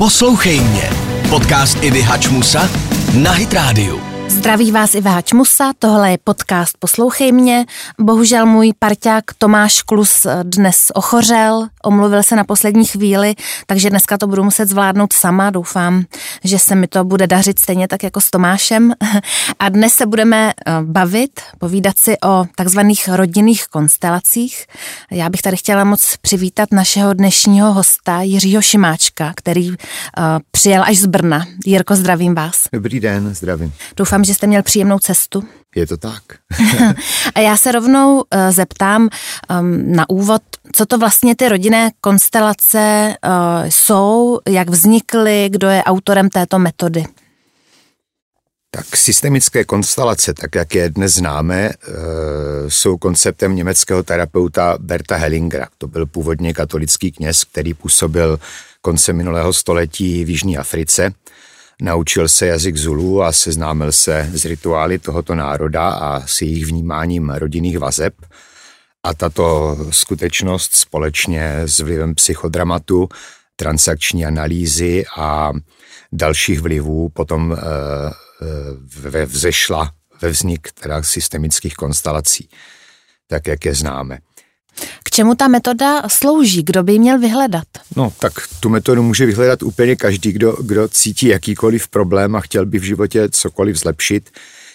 Poslouchej mě. Podcast Ivy Hačmusa na Hit Radio. Zdraví vás i Váč Musa, tohle je podcast Poslouchej mě. Bohužel můj parťák Tomáš Klus dnes ochořel, omluvil se na poslední chvíli, takže dneska to budu muset zvládnout sama. Doufám, že se mi to bude dařit stejně tak jako s Tomášem. A dnes se budeme eh, bavit, povídat si o takzvaných rodinných konstelacích. Já bych tady chtěla moc přivítat našeho dnešního hosta Jiřího Šimáčka, který uh, přijel až z Brna. Jirko, zdravím vás. Dobrý den, zdravím. Doufám, Doufám, že jste měl příjemnou cestu. Je to tak. a já se rovnou uh, zeptám um, na úvod, co to vlastně ty rodinné konstelace uh, jsou, jak vznikly, kdo je autorem této metody. Tak systemické konstelace, tak jak je dnes známe, uh, jsou konceptem německého terapeuta Berta Hellingera. To byl původně katolický kněz, který působil konce minulého století v Jižní Africe Naučil se jazyk Zulu a seznámil se s rituály tohoto národa a s jejich vnímáním rodinných vazeb. A tato skutečnost společně s vlivem psychodramatu, transakční analýzy a dalších vlivů potom e, vzešla ve vznik teda systemických konstelací, tak jak je známe. K čemu ta metoda slouží? Kdo by ji měl vyhledat? No, tak tu metodu může vyhledat úplně každý, kdo, kdo cítí jakýkoliv problém a chtěl by v životě cokoliv zlepšit.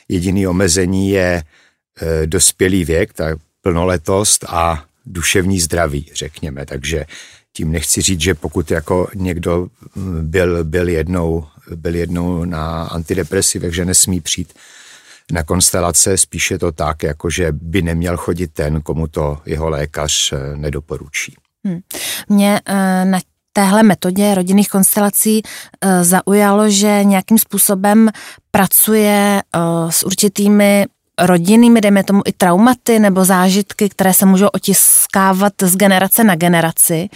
Jediný omezení je e, dospělý věk, ta plnoletost a duševní zdraví, řekněme. Takže tím nechci říct, že pokud jako někdo byl, byl, jednou, byl jednou na antidepresivech, že nesmí přijít na konstelace spíše to tak, jako že by neměl chodit ten, komu to jeho lékař eh, nedoporučí. Hmm. Mě eh, na téhle metodě rodinných konstelací eh, zaujalo, že nějakým způsobem pracuje s určitými rodinnými, dejme tomu i traumaty nebo zážitky, které se můžou otiskávat z generace na generaci.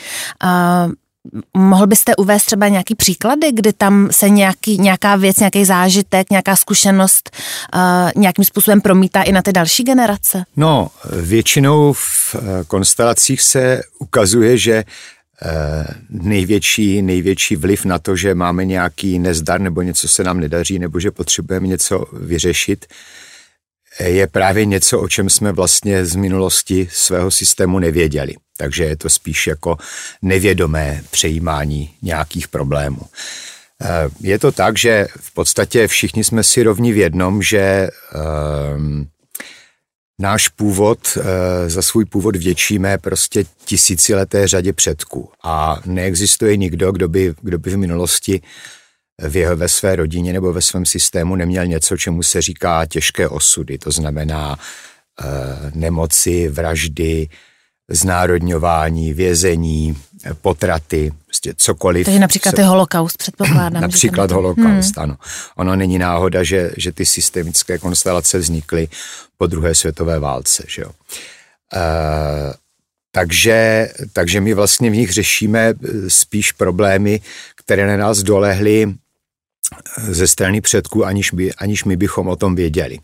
Mohl byste uvést třeba nějaký příklady, kdy tam se nějaký, nějaká věc, nějaký zážitek, nějaká zkušenost uh, nějakým způsobem promítá i na ty další generace? No, většinou v uh, konstelacích se ukazuje, že uh, největší, největší vliv na to, že máme nějaký nezdar nebo něco se nám nedaří nebo že potřebujeme něco vyřešit, je právě něco, o čem jsme vlastně z minulosti svého systému nevěděli. Takže je to spíš jako nevědomé přejímání nějakých problémů. Eh, je to tak, že v podstatě všichni jsme si rovni v jednom, že um, náš původ, uh, za svůj původ vděčíme prostě tisícileté řadě předků. A neexistuje nikdo, kdo by, kdo by v minulosti v jeho, ve své rodině nebo ve svém systému neměl něco, čemu se říká těžké osudy. To znamená uh, nemoci, vraždy, znárodňování, vězení, potraty, prostě cokoliv. Takže například se, je holokaust, předpokládám. Například holokaust, hmm. ano. Ono není náhoda, že, že ty systemické konstelace vznikly po druhé světové válce, že jo. Uh, takže, takže my vlastně v nich řešíme spíš problémy, které na nás dolehly ze strany předků, aniž, by, aniž my bychom o tom věděli.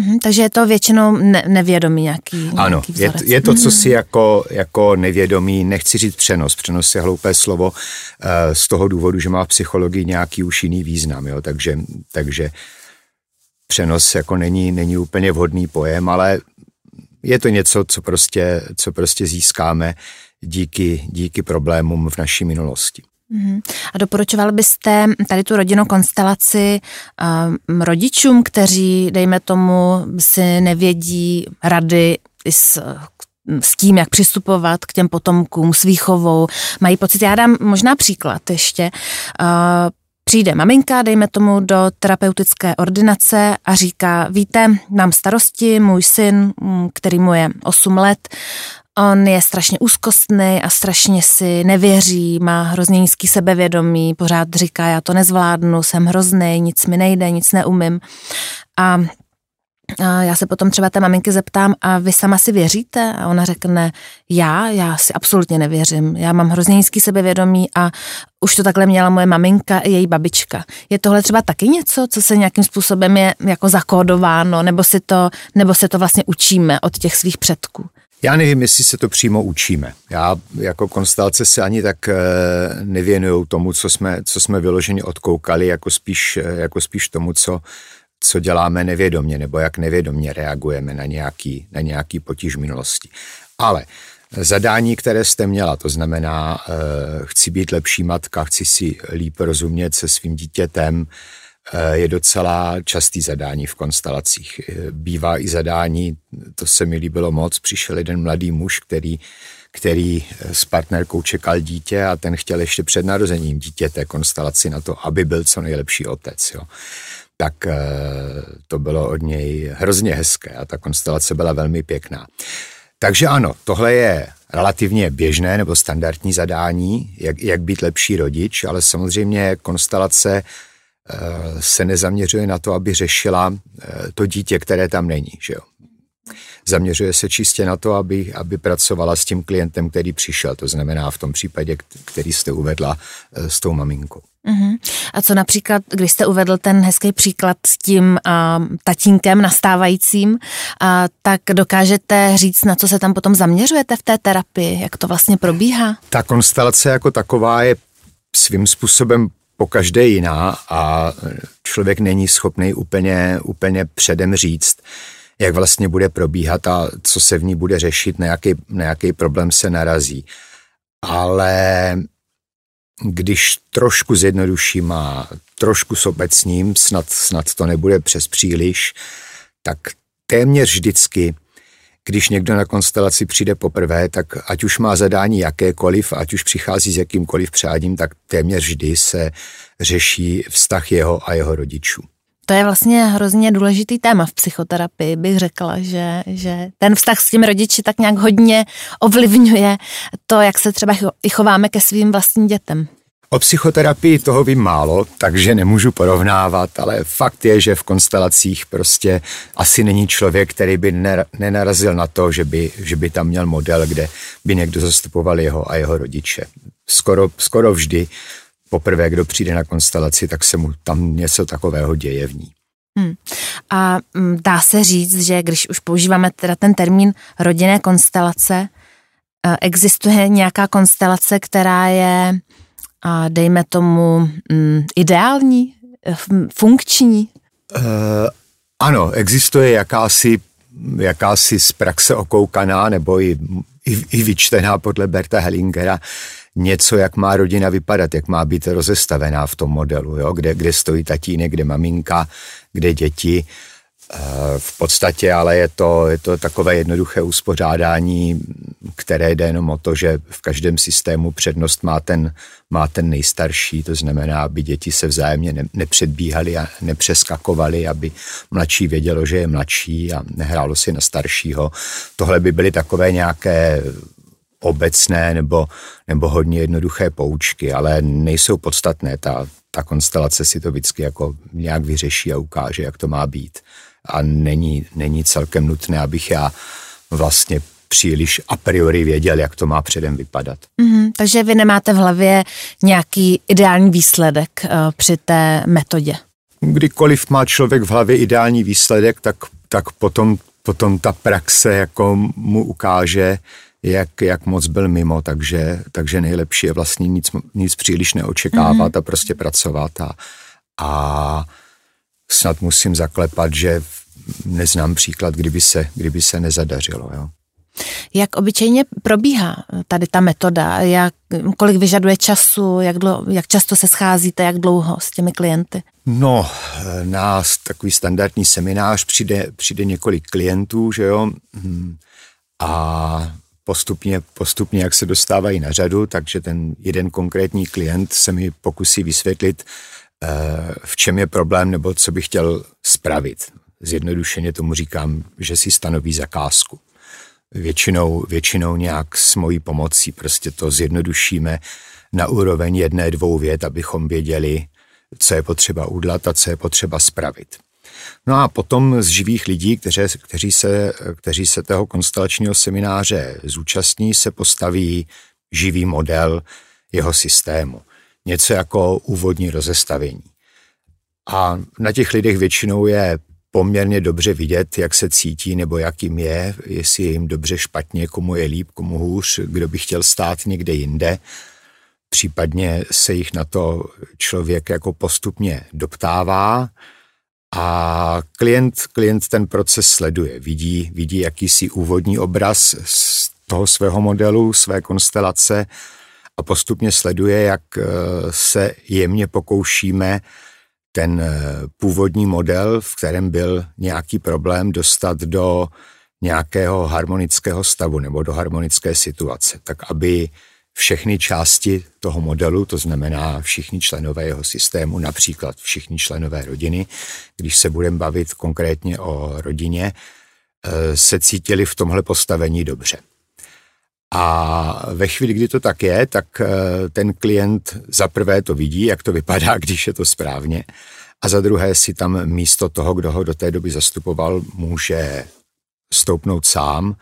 Mm-hmm, takže je to většinou ne, nevědomý nějaký, Ano, nějaký je, je to co si mhm. jako, jako nevědomý, nechci říct přenos, přenos je hloupé slovo uh, z toho důvodu, že má v psychologii nějaký už jiný význam, jo, takže, takže přenos jako není, není úplně vhodný pojem, ale je to něco, co prostě, co prostě získáme díky, díky problémům v naší minulosti. Mhm. A doporučoval byste tady tu rodinnou konstelaci um, rodičům, kteří, dejme tomu, si nevědí rady s, s tím, jak přistupovat k těm potomkům, s výchovou. Mají pocit, já dám možná příklad ještě. Uh, přijde maminka, dejme tomu, do terapeutické ordinace a říká, víte, mám starosti, můj syn, který mu je 8 let, On je strašně úzkostný a strašně si nevěří, má hrozně nízký sebevědomí, pořád říká, já to nezvládnu, jsem hrozný, nic mi nejde, nic neumím. A já se potom třeba té maminky zeptám, a vy sama si věříte? A ona řekne, já, já si absolutně nevěřím. Já mám hrozně nízký sebevědomí a už to takhle měla moje maminka i její babička. Je tohle třeba taky něco, co se nějakým způsobem je jako zakódováno, nebo si to, nebo se to vlastně učíme od těch svých předků? Já nevím, jestli se to přímo učíme. Já jako konstelace se ani tak eh, nevěnuju tomu, co jsme, co jsme vyloženě odkoukali, jako spíš, eh, jako spíš tomu, co, co děláme nevědomě, nebo jak nevědomě reagujeme na nějaký, na nějaký potíž minulosti. Ale zadání, které jste měla, to znamená, eh, chci být lepší matka, chci si líp rozumět se svým dítětem, je docela častý zadání v konstelacích. Eh, bývá i zadání, to se mi líbilo moc, přišel jeden mladý muž, který, který eh, s partnerkou čekal dítě a ten chtěl ještě před narozením dítěte konstelaci na to, aby byl co nejlepší otec. Jo. Tak to bylo od něj hrozně hezké a ta konstelace byla velmi pěkná. Takže ano, tohle je relativně běžné nebo standardní zadání, jak, jak být lepší rodič, ale samozřejmě konstelace Eh, se nezaměřuje na to, aby řešila eh, to dítě, které tam není. Že jo? Zaměřuje se čistě na to, aby, aby pracovala s tím klientem, který přišel. To znamená v tom případě, který jste uvedla eh, s tou maminkou. Uh-huh. A co například, když jste uvedl ten hezký příklad s tím uh, tatínkem nastávajícím, uh, tak dokážete říct, na co se tam potom zaměřujete v té terapii, jak to vlastně probíhá? Ta konstelace jako taková je svým způsobem po každé jiná a člověk není schopný úplně, úplně předem říct, jak vlastně bude probíhat a co se v ní bude řešit, na jaký, na jaký problém se narazí. Ale když trošku zjednoduším a trošku sobecním, snad, snad to nebude přes příliš, tak téměř vždycky když někdo na konstelaci přijde poprvé, tak ať už má zadání jakékoliv, ať už přichází s jakýmkoliv přádím, tak téměř vždy se řeší vztah jeho a jeho rodičů. To je vlastně hrozně důležitý téma v psychoterapii, bych řekla, že, že ten vztah s těmi rodiči tak nějak hodně ovlivňuje to, jak se třeba i chováme ke svým vlastním dětem. O psychoterapii toho vím málo, takže nemůžu porovnávat, ale fakt je, že v konstelacích prostě asi není člověk, který by nenarazil na to, že by, že by tam měl model, kde by někdo zastupoval jeho a jeho rodiče. Skoro, skoro vždy poprvé, kdo přijde na konstelaci, tak se mu tam něco takového děje v ní. Hmm. A mm, dá se říct, že když už používáme teda ten termín rodinné konstelace, eh, existuje nějaká konstelace, která je a dejme tomu mm, ideální, eh, funkční? Uh, ano, existuje jakási, jakási z praxe okoukaná nebo i, i, i vyčtená podle Berta Hellingera něco, jak má rodina vypadat, jak má být rozestavená v tom modelu, jo? Kde, kde stojí tatínek, kde maminka, kde děti. Eh, v podstatě ale je to, je to takové jednoduché uspořádání, které jde jenom o to, že v každém systému přednost má ten, má ten nejstarší, to znamená, aby děti se vzájemně ne, nepředbíhaly a nepřeskakovaly, aby mladší vědělo, že je mladší a nehrálo si na staršího. Tohle by byly takové nějaké obecné nebo, nebo hodně jednoduché poučky, ale nejsou podstatné. Ta, ta konstelace si to vždycky jako nějak vyřeší a ukáže, jak to má být a není, není celkem nutné, abych já vlastně příliš a priori věděl, jak to má předem vypadat. Mm, takže vy nemáte v hlavě nějaký ideální výsledek uh, při té metodě? Kdykoliv má člověk v hlavě ideální výsledek, tak, tak potom, potom ta praxe jako mu ukáže, jak, jak moc byl mimo, takže, takže nejlepší je vlastně nic, nic příliš neočekávat mm. a prostě pracovat a, a snad musím zaklepat, že neznám příklad, kdyby se, kdyby se nezadařilo. Jo. Jak obyčejně probíhá tady ta metoda? Jak, kolik vyžaduje času? Jak, dlo, jak často se scházíte? Jak dlouho s těmi klienty? No, na takový standardní seminář přijde, přijde několik klientů, že jo, hmm. a postupně, postupně, jak se dostávají na řadu, takže ten jeden konkrétní klient se mi pokusí vysvětlit, v čem je problém nebo co bych chtěl spravit. Zjednodušeně tomu říkám, že si stanoví zakázku. Většinou, většinou nějak s mojí pomocí prostě to zjednodušíme na úroveň jedné, dvou vět, abychom věděli, co je potřeba udělat a co je potřeba spravit. No a potom z živých lidí, kteří, kteří, se, kteří se toho konstelačního semináře zúčastní, se postaví živý model jeho systému něco jako úvodní rozestavení. A na těch lidech většinou je poměrně dobře vidět, jak se cítí nebo jak jim je, jestli je jim dobře, špatně, komu je líp, komu hůř, kdo by chtěl stát někde jinde. Případně se jich na to člověk jako postupně doptává a klient, klient ten proces sleduje, vidí, vidí jakýsi úvodní obraz z toho svého modelu, své konstelace a postupně sleduje, jak eh, se jemně pokoušíme ten eh, původní model, v kterém byl nějaký problém, dostat do nějakého harmonického stavu nebo do harmonické situace, tak aby všechny části toho modelu, to znamená všichni členové jeho systému, například všichni členové rodiny, když se budeme bavit konkrétně o rodině, eh, se cítili v tomhle postavení dobře. A ve chvíli, kdy to tak je, tak eh, ten klient za prvé to vidí, jak to vypadá, když je to správně, a za druhé si tam místo toho, kdo ho do té doby zastupoval, může stoupnout sám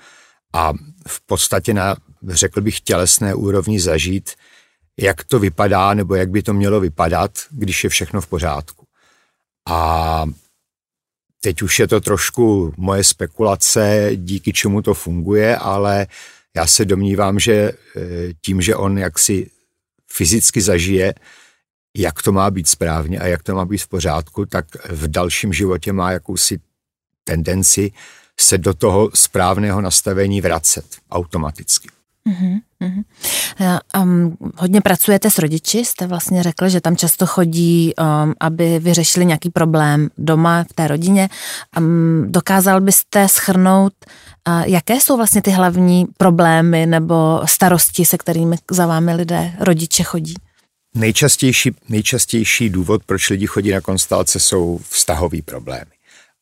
a v podstatě na, řekl bych, tělesné úrovni zažít, jak to vypadá nebo jak by to mělo vypadat, když je všechno v pořádku. A teď už je to trošku moje spekulace, díky čemu to funguje, ale já se domnívám, že eh, tím, že on jaksi fyzicky zažije, jak to má být správně a jak to má být v pořádku, tak v dalším životě má jakousi tendenci se do toho správného nastavení vracet automaticky. Uh-huh, uh-huh. Um, hodně pracujete s rodiči, jste vlastně řekl, že tam často chodí, um, aby vyřešili nějaký problém doma v té rodině. Um, dokázal byste schrnout, uh, jaké jsou vlastně ty hlavní problémy nebo starosti, se kterými za vámi lidé, rodiče chodí? Nejčastější, nejčastější důvod, proč lidi chodí na konstelace, jsou vztahové problémy.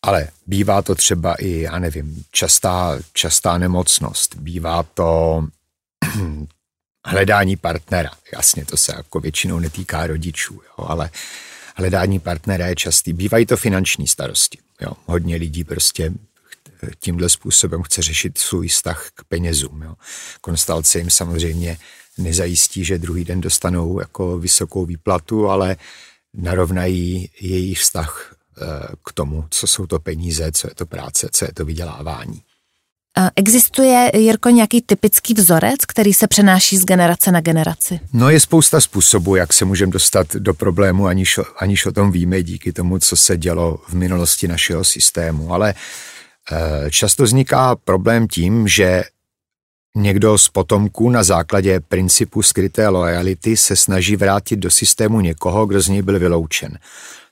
Ale bývá to třeba i, já nevím, častá, častá nemocnost, bývá to hledání partnera. Jasně, to se jako většinou netýká rodičů, jo, ale hledání partnera je častý. Bývají to finanční starosti. Jo. Hodně lidí prostě tímhle způsobem chce řešit svůj vztah k penězům. Jo. Konstelace jim samozřejmě nezajistí, že druhý den dostanou jako vysokou výplatu, ale narovnají jejich vztah eh, k tomu, co jsou to peníze, co je to práce, co je to vydělávání. Existuje, Jirko, nějaký typický vzorec, který se přenáší z generace na generaci? No je spousta způsobů, jak se můžeme dostat do problému, aniž, aniž o tom víme díky tomu, co se dělo v minulosti našeho systému. Ale eh, často vzniká problém tím, že Někdo z potomků na základě principu skryté lojality se snaží vrátit do systému někoho, kdo z něj byl vyloučen.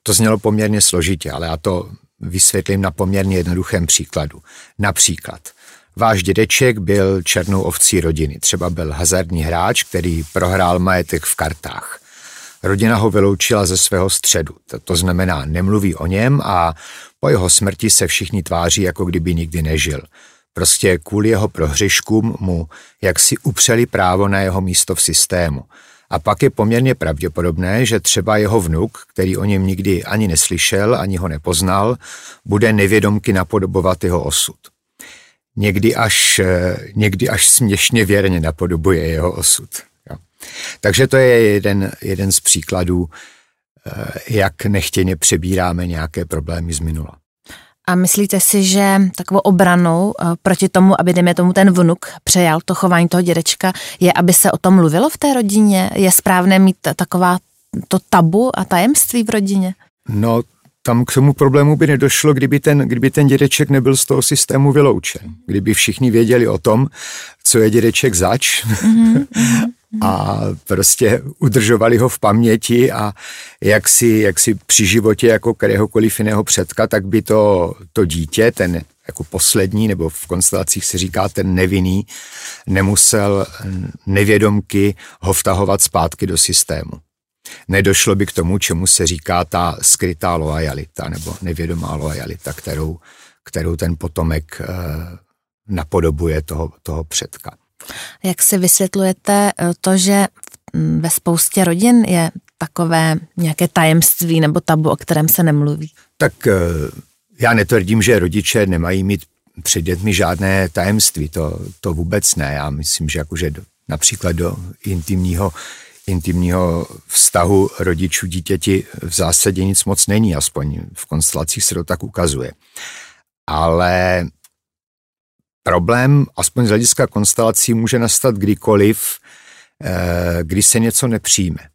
To znělo poměrně složitě, ale já to vysvětlím na poměrně jednoduchém příkladu. Například, váš dědeček byl černou ovcí rodiny, třeba byl hazardní hráč, který prohrál majetek v kartách. Rodina ho vyloučila ze svého středu, to znamená nemluví o něm a po jeho smrti se všichni tváří, jako kdyby nikdy nežil. Prostě kvůli jeho prohřeškům mu jaksi upřeli právo na jeho místo v systému. A pak je poměrně pravděpodobné, že třeba jeho vnuk, který o něm nikdy ani neslyšel, ani ho nepoznal, bude nevědomky napodobovat jeho osud. Někdy až, někdy až směšně věrně napodobuje jeho osud. Jo. Takže to je jeden, jeden z příkladů, eh, jak nechtěně přebíráme nějaké problémy z minula. A myslíte si, že takovou obranou eh, proti tomu, aby dejme tomu ten vnuk přejal to chování toho dědečka, je, aby se o tom mluvilo v té rodině? Je správné mít taková to tabu a tajemství v rodině? No, tam k tomu problému by nedošlo, kdyby ten, kdyby ten dědeček nebyl z toho systému vyloučen. Kdyby všichni věděli o tom, co je dědeček zač mm-hmm. a prostě udržovali ho v paměti a jak si, jak si při životě jako kteréhokoliv jiného předka, tak by to, to dítě, ten jako poslední, nebo v konstelacích se říká ten nevinný, nemusel nevědomky ho vtahovat zpátky do systému nedošlo by k tomu, čemu se říká ta skrytá loajalita nebo nevědomá loajalita, kterou, kterou ten potomek eh, napodobuje toho, toho předka. Jak si vysvětlujete eh, to, že ve spoustě rodin je takové nějaké tajemství nebo tabu, o kterém se nemluví? Tak eh, já netvrdím, že rodiče nemají mít před dětmi žádné tajemství, to, to vůbec ne. Já myslím, že jakože do, například do intimního intimního vztahu rodičů dítěti v zásadě nic moc není, aspoň v konstelacích se to tak ukazuje. Ale problém, aspoň z hlediska konstelací, může nastat kdykoliv, eh, když se něco nepřijme.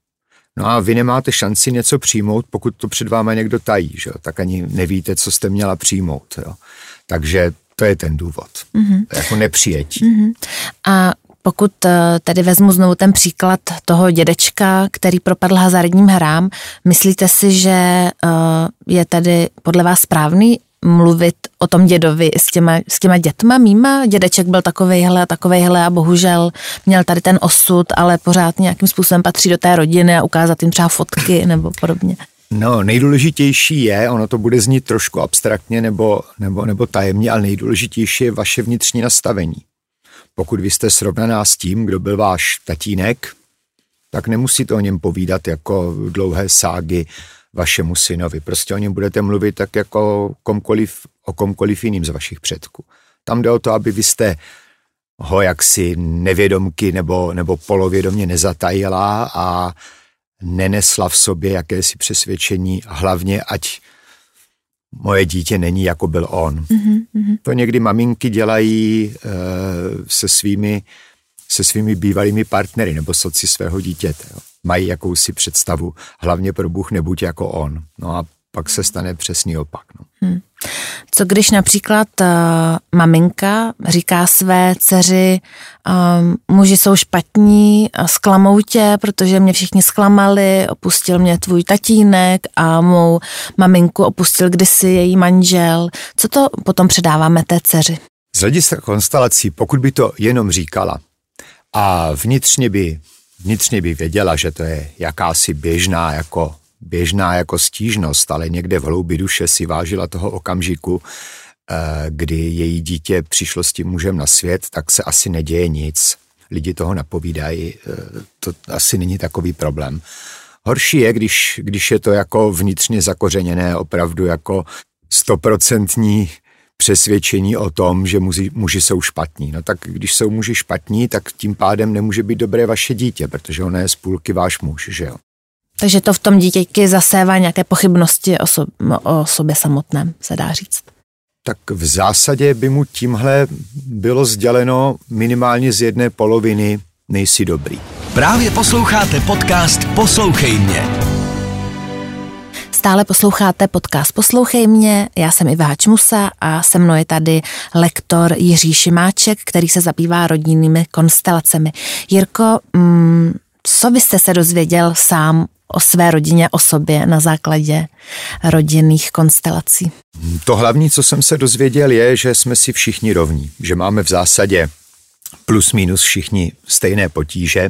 No a vy nemáte šanci něco přijmout, pokud to před vámi někdo tají, že? tak ani nevíte, co jste měla přijmout. Jo? Takže to je ten důvod. Mm-hmm. Jako nepřijetí. Mm-hmm. A pokud eh, tedy vezmu znovu ten příklad toho dědečka, který propadl hazardním hrám, myslíte si, že eh, je tedy podle vás správný mluvit o tom dědovi s těma, s těma dětma mýma? Dědeček byl takovejhle a takovejhle a bohužel měl tady ten osud, ale pořád nějakým způsobem patří do té rodiny a ukázat jim třeba fotky nebo podobně. No, nejdůležitější je, ono to bude znít trošku abstraktně nebo, nebo, nebo tajemně, ale nejdůležitější je vaše vnitřní nastavení. Pokud vy jste srovnaná s tím, kdo byl váš tatínek, tak nemusíte o něm povídat jako dlouhé ságy vašemu synovi. Prostě o něm budete mluvit tak jako komkoliv, o komkoliv jiným z vašich předků. Tam jde o to, aby vy jste ho jaksi nevědomky nebo, nebo polovědomě nezatajila a nenesla v sobě jakési přesvědčení, hlavně ať moje dítě není jako byl on. Mm-hmm. To někdy maminky dělají e, se svými se svými bývalými partnery nebo soci svého dítěte. Jo. Mají jakousi představu, hlavně pro Bůh nebuď jako on. No a pak se stane přesný opak. No. Hmm. Co když například uh, maminka říká své dceři, um, muži jsou špatní, zklamou tě, protože mě všichni zklamali, opustil mě tvůj tatínek a mou maminku opustil kdysi její manžel. Co to potom předáváme té dceři? Z hlediska konstelací, pokud by to jenom říkala a vnitřně by, vnitřně by věděla, že to je jakási běžná jako běžná jako stížnost, ale někde v hloubi duše si vážila toho okamžiku, eh, kdy její dítě přišlo s tím mužem na svět, tak se asi neděje nic. Lidi toho napovídají, eh, to asi není takový problém. Horší je, když, když je to jako vnitřně zakořeněné, opravdu jako stoprocentní přesvědčení o tom, že muži, muži jsou špatní. No tak když jsou muži špatní, tak tím pádem nemůže být dobré vaše dítě, protože ono je z půlky váš muž, že jo. Takže to v tom dítěti zasévá nějaké pochybnosti o, so, o sobě samotném, se dá říct. Tak v zásadě by mu tímhle bylo sděleno minimálně z jedné poloviny nejsi dobrý. Právě posloucháte podcast Poslouchej mě. Stále posloucháte podcast Poslouchej mě, já jsem Iva Hačmusa a se mnou je tady lektor Jiří Šimáček, který se zabývá rodinnými konstelacemi. Jirko, mm, co byste se dozvěděl sám o své rodině, o sobě na základě rodinných konstelací? To hlavní, co jsem se dozvěděl, je, že jsme si všichni rovní, že máme v zásadě plus minus všichni stejné potíže,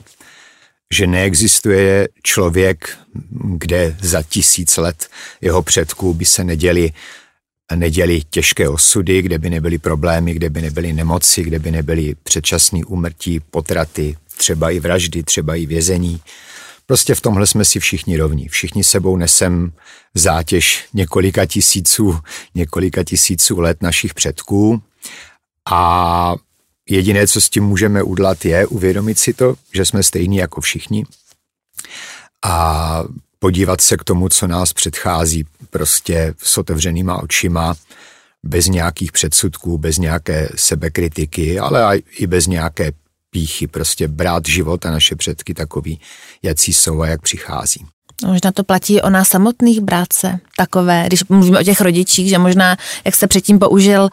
že neexistuje člověk, kde za tisíc let jeho předků by se neděli, neděli těžké osudy, kde by nebyly problémy, kde by nebyly nemoci, kde by nebyly předčasné úmrtí, potraty, třeba i vraždy, třeba i vězení. Prostě v tomhle jsme si všichni rovní. Všichni sebou nesem zátěž několika tisíců, několika tisíců let našich předků a jediné, co s tím můžeme udělat, je uvědomit si to, že jsme stejní jako všichni a podívat se k tomu, co nás předchází prostě s otevřenýma očima, bez nějakých předsudků, bez nějaké sebekritiky, ale i bez nějaké píchy, prostě brát život a naše předky takový, jací jsou a jak přichází. Možná to platí o nás samotných bráce, takové, když mluvíme o těch rodičích, že možná, jak jste předtím použil uh,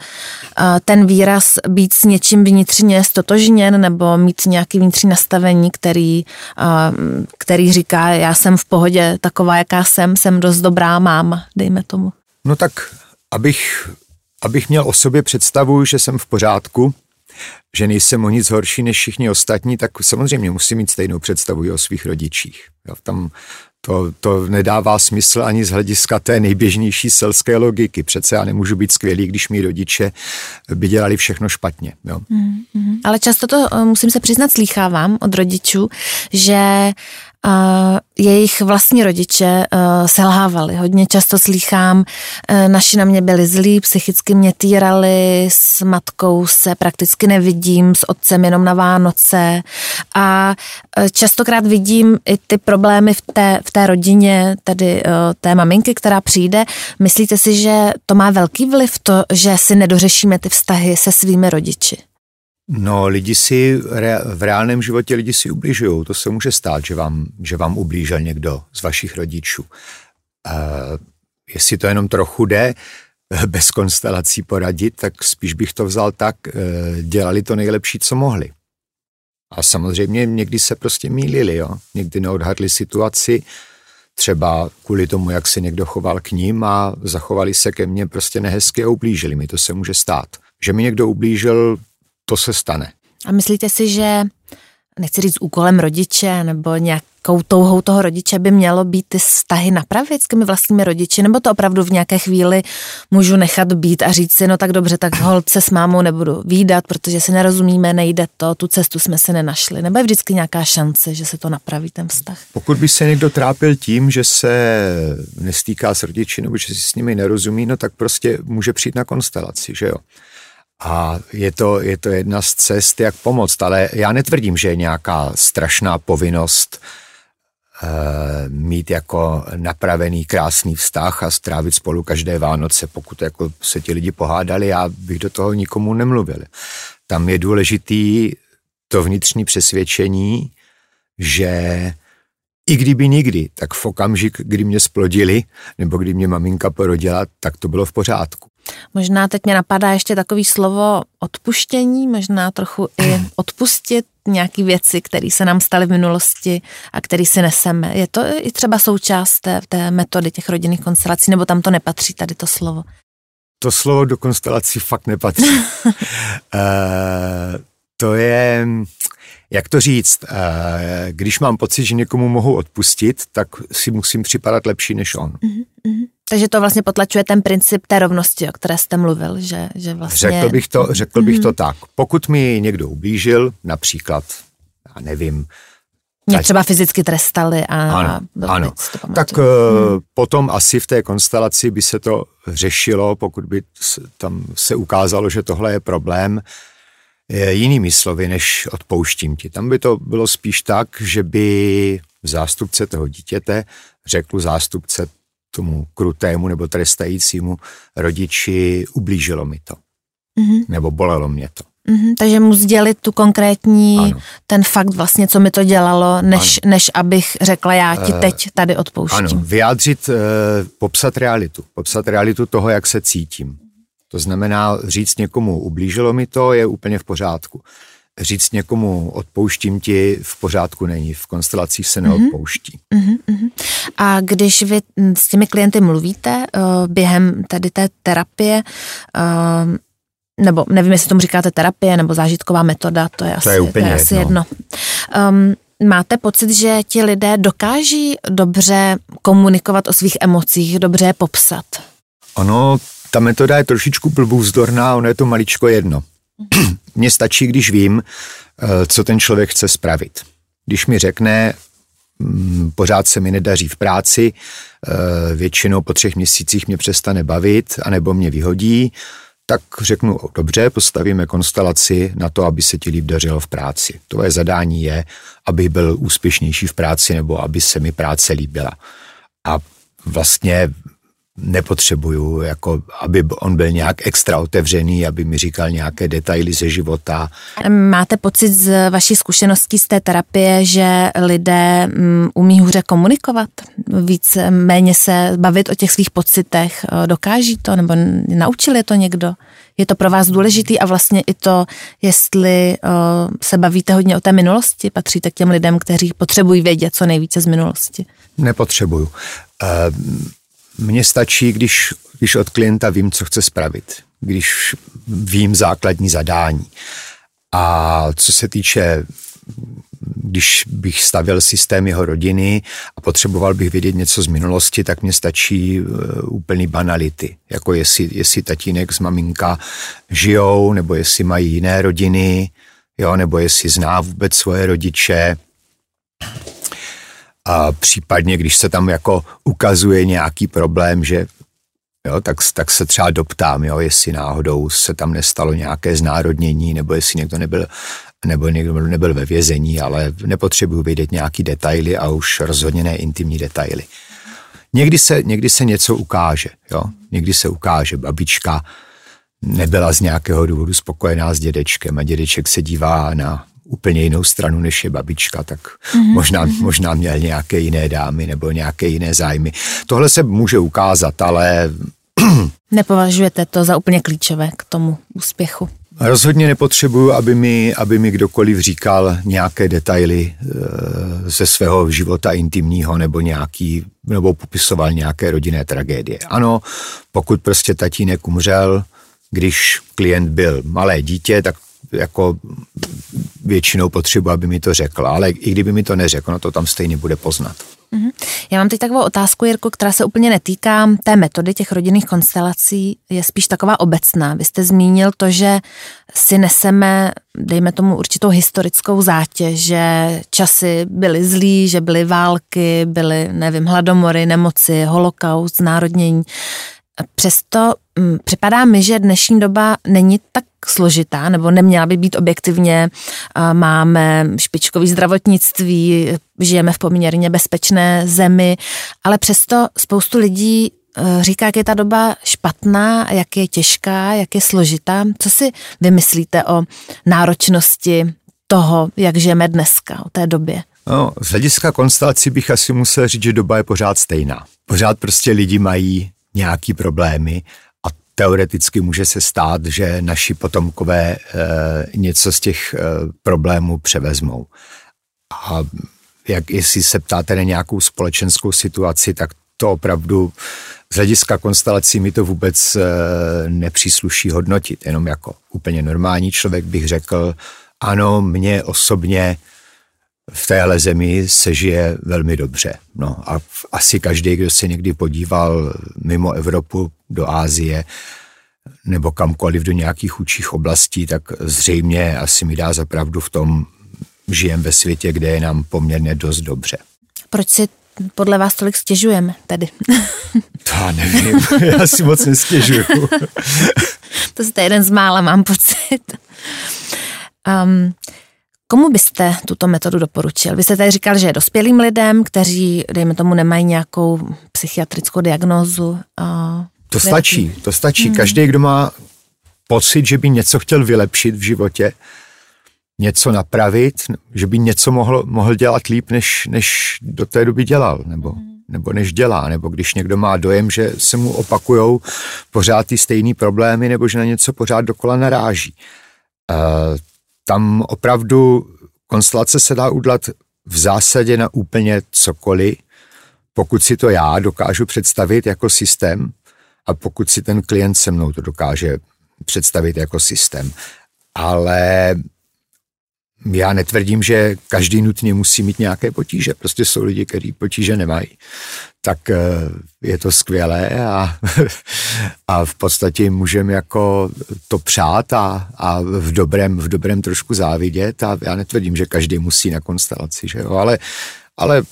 ten výraz být s něčím vnitřně stotožněn nebo mít nějaký vnitřní nastavení, který, uh, který říká, já jsem v pohodě taková, jaká jsem, jsem dost dobrá máma, dejme tomu. No tak, abych, abych měl o sobě představu, že jsem v pořádku, že nejsem o nic horší než všichni ostatní, tak samozřejmě musím mít stejnou představu o svých rodičích. Jo, tam to, to nedává smysl ani z hlediska té nejběžnější selské logiky. Přece já nemůžu být skvělý, když mý rodiče by dělali všechno špatně. Jo. Mm, mm. Ale často to, eh, musím se přiznat, slýchávám od rodičů, že jejich vlastní rodiče uh, selhávali. Hodně často slýchám, uh, naši na mě byli zlí, psychicky mě týrali, s matkou se prakticky nevidím, s otcem jenom na Vánoce a uh, častokrát vidím i ty problémy v té, v té rodině, tedy té maminky, která přijde. Myslíte si, že to má velký vliv to, že si nedořešíme ty vztahy se svými rodiči? No, lidi si v reálném životě lidi si ubližují. To se může stát, že vám, že vám ublížil někdo z vašich rodičů. Uh, jestli to jenom trochu jde, bez konstelací poradit, tak spíš bych to vzal tak, uh, dělali to nejlepší, co mohli. A samozřejmě někdy se prostě mýlili, jo. Někdy neodhadli situaci, třeba kvůli tomu, jak se někdo choval k ním a zachovali se ke mně prostě nehezky a ublížili mi. To se může stát. Že mi někdo ublížil, to se stane. A myslíte si, že, nechci říct úkolem rodiče, nebo nějakou touhou toho rodiče by mělo být ty vztahy napravit s těmi vlastními rodiči, nebo to opravdu v nějaké chvíli můžu nechat být a říct si, no tak dobře, tak holce s mámou nebudu výdat, protože si nerozumíme, nejde to, tu cestu jsme si nenašli. Nebo je vždycky nějaká šance, že se to napraví, ten vztah? Pokud by se někdo trápil tím, že se nestýká s rodiči, nebo že si s nimi nerozumí, no tak prostě může přijít na konstelaci, že jo. A je to, je to jedna z cest, jak pomoct, ale já netvrdím, že je nějaká strašná povinnost e, mít jako napravený krásný vztah a strávit spolu každé Vánoce, pokud jako se ti lidi pohádali, já bych do toho nikomu nemluvil. Tam je důležitý to vnitřní přesvědčení, že i kdyby nikdy, tak v okamžik, kdy mě splodili, nebo kdy mě maminka porodila, tak to bylo v pořádku. Možná teď mě napadá ještě takový slovo odpuštění, možná trochu i odpustit nějaké věci, které se nám staly v minulosti a které si neseme. Je to i třeba součást té, té metody těch rodinných konstelací, nebo tam to nepatří, tady to slovo? To slovo do konstelací fakt nepatří. uh, to je, jak to říct, uh, když mám pocit, že někomu mohu odpustit, tak si musím připadat lepší než on. Uh-huh. Takže to vlastně potlačuje ten princip té rovnosti, o které jste mluvil, že, že vlastně... Řekl bych to, řekl bych to mhm. tak. Pokud mi někdo ublížil, například, já nevím, mě třeba fyzicky trestali a... Ano, ano. tak hmm. potom asi v té konstelaci by se to řešilo, pokud by tam se ukázalo, že tohle je problém, jinými slovy, než odpouštím ti. Tam by to bylo spíš tak, že by zástupce toho dítěte řekl zástupce tomu krutému nebo trestajícímu rodiči ublížilo mi to. Mm-hmm. Nebo bolelo mě to. Mm-hmm, takže mu sdělit tu konkrétní, ano. ten fakt vlastně, co mi to dělalo, než, než abych řekla, já ti eh, teď tady odpouštím. Ano, vyjádřit, uh, popsat realitu. Popsat realitu toho, jak se cítím. To znamená říct někomu, ublížilo mi to, je úplně v pořádku říct někomu odpouštím ti v pořádku není, v konstelacích se mhm. neodpouští. Mm-hmm. A když vy s těmi klienty mluvíte uh, během tady té terapie, uh, nebo nevím, jestli tomu říkáte terapie nebo zážitková metoda, to je to asi, je úplně to je jedno. asi jedno. Um, máte pocit, že ti lidé dokáží dobře komunikovat o svých emocích, dobře je popsat? Ono, ta metoda je trošičku blbůzdorná, ono je to maličko jedno. Mně stačí, když vím, eh, co ten člověk chce spravit. Když mi řekne, mm, pořád se mi nedaří v práci, eh, většinou po třech měsících mě přestane bavit, anebo mě vyhodí, tak řeknu, dobře, postavíme konstelaci na to, aby se ti líp dařilo v práci. Tvoje zadání je, aby byl úspěšnější v práci nebo aby se mi práce líbila. A vlastně nepotřebuju, jako aby on byl nějak extra otevřený, aby mi říkal nějaké detaily ze života. Máte pocit z vaší zkušeností z té terapie, že lidé um, umí hůře komunikovat? Víc méně se bavit o těch svých pocitech? Dokáží to? Nebo naučili to někdo? Je to pro vás důležitý a vlastně i to, jestli uh, se bavíte hodně o té minulosti, patříte k těm lidem, kteří potřebují vědět co nejvíce z minulosti? Nepotřebuju. Mně stačí, když, když od klienta vím, co chce spravit, když vím základní zadání. A co se týče, když bych stavil systém jeho rodiny a potřeboval bych vědět něco z minulosti, tak mě stačí uh, úplný banality, jako jestli, jestli tatínek s maminka žijou, nebo jestli mají jiné rodiny, jo, nebo jestli zná vůbec svoje rodiče. A případně, když se tam jako ukazuje nějaký problém, že jo, tak, tak se třeba doptám, jo, jestli náhodou se tam nestalo nějaké znárodnění, nebo jestli někdo nebyl nebo někdo nebyl ve vězení, ale nepotřebuju vědět nějaký detaily a už rozhodně ne intimní detaily. Někdy se, někdy se něco ukáže, jo? někdy se ukáže, babička nebyla z nějakého důvodu spokojená s dědečkem a dědeček se dívá na úplně jinou stranu, než je babička, tak mm-hmm. možná, možná měl nějaké jiné dámy nebo nějaké jiné zájmy. Tohle se může ukázat, ale... Nepovažujete to za úplně klíčové k tomu úspěchu? Rozhodně nepotřebuju, aby mi, aby mi kdokoliv říkal nějaké detaily e, ze svého života intimního nebo nějaký, nebo popisoval nějaké rodinné tragédie. Ano, pokud prostě tatínek umřel, když klient byl malé dítě, tak jako většinou potřebuji, aby mi to řekl, ale i kdyby mi to neřekl, no to tam stejně bude poznat. Mhm. Já mám teď takovou otázku, Jirko, která se úplně netýká té metody těch rodinných konstelací, je spíš taková obecná. Vy jste zmínil to, že si neseme, dejme tomu, určitou historickou zátěž, že časy byly zlý, že byly války, byly, nevím, hladomory, nemoci, holokaust, národnění. Přesto připadá mi, že dnešní doba není tak složitá, nebo neměla by být objektivně. Máme špičkový zdravotnictví, žijeme v poměrně bezpečné zemi, ale přesto spoustu lidí e, říká, jak je ta doba špatná, jak je těžká, jak je složitá. Co si vymyslíte o náročnosti toho, jak žijeme dneska, o té době? No, z hlediska konstelací bych asi musel říct, že doba je pořád stejná. Pořád prostě lidi mají nějaký problémy teoreticky může se stát, že naši potomkové e, něco z těch e, problémů převezmou. A jak jestli se ptáte na nějakou společenskou situaci, tak to opravdu z hlediska konstelací mi to vůbec e, nepřísluší hodnotit. Jenom jako úplně normální člověk bych řekl, ano, mě osobně v téhle zemi se žije velmi dobře. No a asi každý, kdo se někdy podíval mimo Evropu do Ázie nebo kamkoliv do nějakých chudších oblastí, tak zřejmě asi mi dá zapravdu v tom, žijem ve světě, kde je nám poměrně dost dobře. Proč si podle vás tolik stěžujeme tedy? to já nevím, já si moc nestěžuju. to jste jeden z mála, mám pocit. Um, Komu byste tuto metodu doporučil? Vy jste tady říkal, že dospělým lidem, kteří, dejme tomu, nemají nějakou psychiatrickou diagnózu. To stačí, to stačí. Hmm. Každý, kdo má pocit, že by něco chtěl vylepšit v životě, něco napravit, že by něco mohl, mohl dělat líp, než, než do té doby dělal, nebo, hmm. nebo než dělá, nebo když někdo má dojem, že se mu opakujou pořád ty stejné problémy, nebo že na něco pořád dokola naráží. Uh, tam opravdu konstelace se dá udělat v zásadě na úplně cokoliv, pokud si to já dokážu představit jako systém a pokud si ten klient se mnou to dokáže představit jako systém. Ale já netvrdím, že každý nutně musí mít nějaké potíže. Prostě jsou lidi, kteří potíže nemají. Tak eh, je to skvělé a, a v podstatě můžeme jako to přát a, a v, dobrém, v dobrém trošku závidět a já netvrdím, že každý musí na konstelaci, že jo? Ale, ale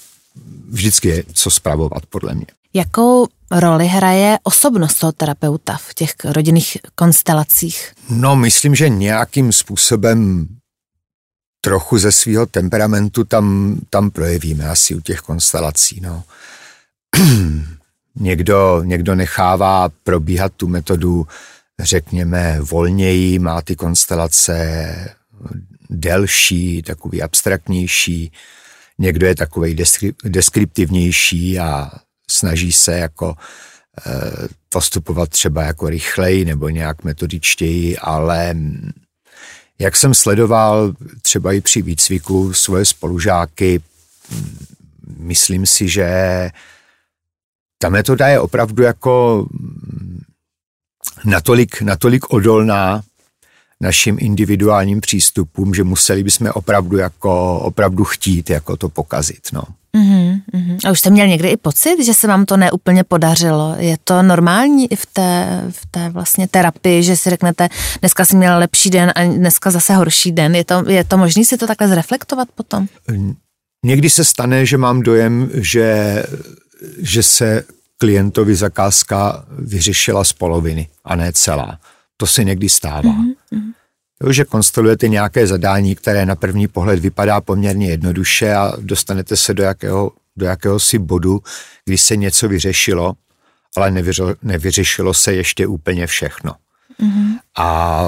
vždycky je co zpravovat podle mě. Jakou roli hraje osobnost toho terapeuta v těch rodinných konstelacích? No, myslím, že nějakým způsobem trochu ze svého temperamentu tam, tam projevíme asi u těch konstelací. No. někdo, někdo nechává probíhat tu metodu, řekněme, volněji, má ty konstelace delší, takový abstraktnější, někdo je takový deskriptivnější a snaží se jako e, postupovat třeba jako rychleji nebo nějak metodičtěji, ale jak jsem sledoval třeba i při výcviku svoje spolužáky, myslím si, že ta metoda je opravdu jako natolik, natolik odolná našim individuálním přístupům, že museli bychom opravdu jako opravdu chtít jako to pokazit. No. Uh-huh. A už jste měl někdy i pocit, že se vám to neúplně podařilo? Je to normální i v té, v té vlastně terapii, že si řeknete, dneska jsi měl lepší den a dneska zase horší den? Je to, je to možné si to takhle zreflektovat potom? Někdy se stane, že mám dojem, že, že se klientovi zakázka vyřešila z poloviny a ne celá. To se někdy stává. Mm-hmm. Jo, že konstelujete nějaké zadání, které na první pohled vypadá poměrně jednoduše a dostanete se do, jakého, do jakéhosi bodu, kdy se něco vyřešilo, ale nevyřešilo, nevyřešilo se ještě úplně všechno. Mm-hmm. A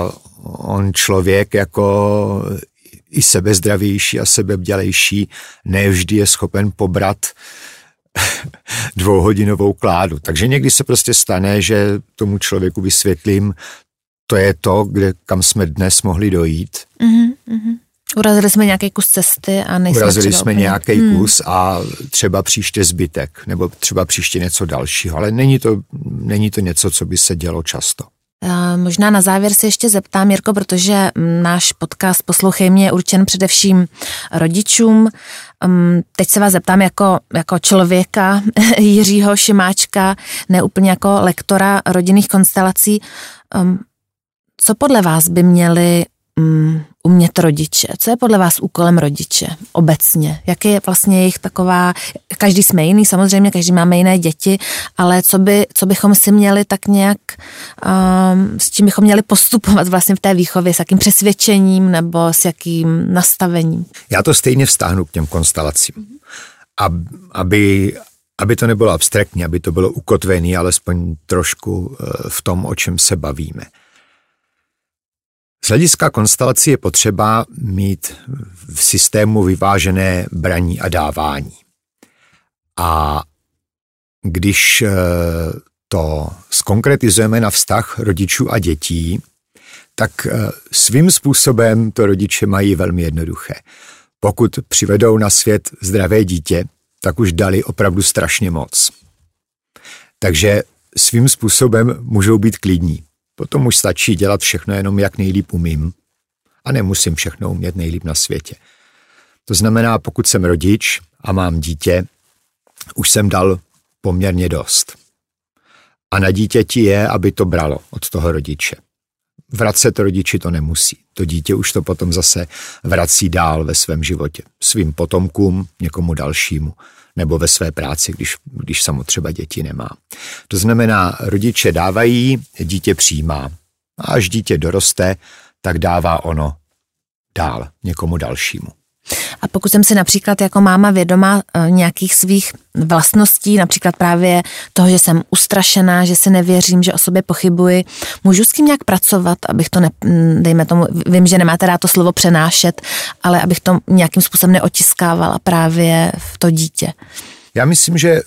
on člověk jako i sebezdravější a sebebdělejší nevždy je schopen pobrat dvouhodinovou kládu. Takže někdy se prostě stane, že tomu člověku vysvětlím, to je to, kde, kam jsme dnes mohli dojít. Mm-hmm. Urazili jsme nějaký kus cesty a nejsme Urazili jsme úplně. nějaký hmm. kus a třeba příště zbytek, nebo třeba příště něco dalšího, ale není to, není to něco, co by se dělo často. Možná na závěr se ještě zeptám, Jirko, protože náš podcast Poslouchej mě je určen především rodičům. Teď se vás zeptám jako, jako člověka Jiřího Šimáčka, ne úplně jako lektora rodinných konstelací. Co podle vás by měli um, umět rodiče? Co je podle vás úkolem rodiče obecně? Jaký je vlastně jejich taková, každý jsme jiný, samozřejmě každý máme jiné děti, ale co, by, co bychom si měli tak nějak, um, s čím bychom měli postupovat vlastně v té výchově, s jakým přesvědčením nebo s jakým nastavením? Já to stejně vztáhnu k těm konstelacím. aby, aby to nebylo abstraktní, aby to bylo ukotvené alespoň trošku eh, v tom, o čem se bavíme. Z hlediska konstelací je potřeba mít v systému vyvážené braní a dávání. A když eh, to skonkretizujeme na vztah rodičů a dětí, tak eh, svým způsobem to rodiče mají velmi jednoduché. Pokud přivedou na svět zdravé dítě, tak už dali opravdu strašně moc. Takže svým způsobem můžou být klidní. Potom už stačí dělat všechno jenom jak nejlíp umím a nemusím všechno umět nejlíp na světě. To znamená, pokud jsem rodič a mám dítě, už jsem dal poměrně dost. A na dítěti je, aby to bralo od toho rodiče. Vracet rodiči to nemusí. To dítě už to potom zase vrací dál ve svém životě. Svým potomkům, někomu dalšímu nebo ve své práci, když, když samo třeba děti nemá. To znamená, rodiče dávají, dítě přijímá. A až dítě doroste, tak dává ono dál někomu dalšímu. A pokud jsem si například jako máma vědoma eh, nějakých svých vlastností, například právě toho, že jsem ustrašená, že si nevěřím, že o sobě pochybuji, můžu s tím nějak pracovat, abych to, ne, mm, dejme tomu, vím, že nemáte rád to slovo přenášet, ale abych to nějakým způsobem neotiskávala právě v to dítě. Já myslím, že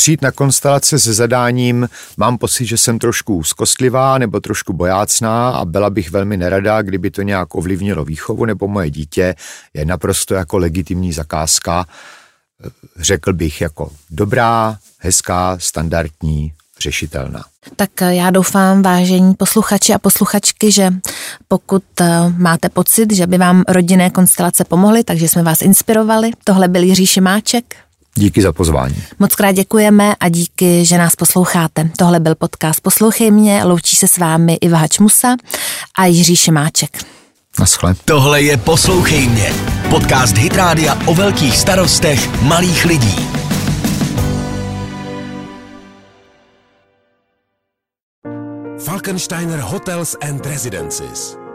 přijít na konstelace se zadáním, mám pocit, že jsem trošku úzkostlivá nebo trošku bojácná a byla bych velmi nerada, kdyby to nějak ovlivnilo výchovu nebo moje dítě, je naprosto jako legitimní zakázka, řekl bych jako dobrá, hezká, standardní, řešitelná. Tak já doufám, vážení posluchači a posluchačky, že pokud eh, máte pocit, že by vám rodinné konstelace pomohly, takže jsme vás inspirovali. Tohle byl Jiří Šimáček. Díky za pozvání. Moc krát děkujeme a díky, že nás posloucháte. Tohle byl podcast Poslouchej mě, loučí se s vámi Iva Hačmusa a Jiří Šimáček. Naschle. Tohle je Poslouchej mě, podcast Hitrádia o velkých starostech malých lidí. Falkensteiner Hotels and Residences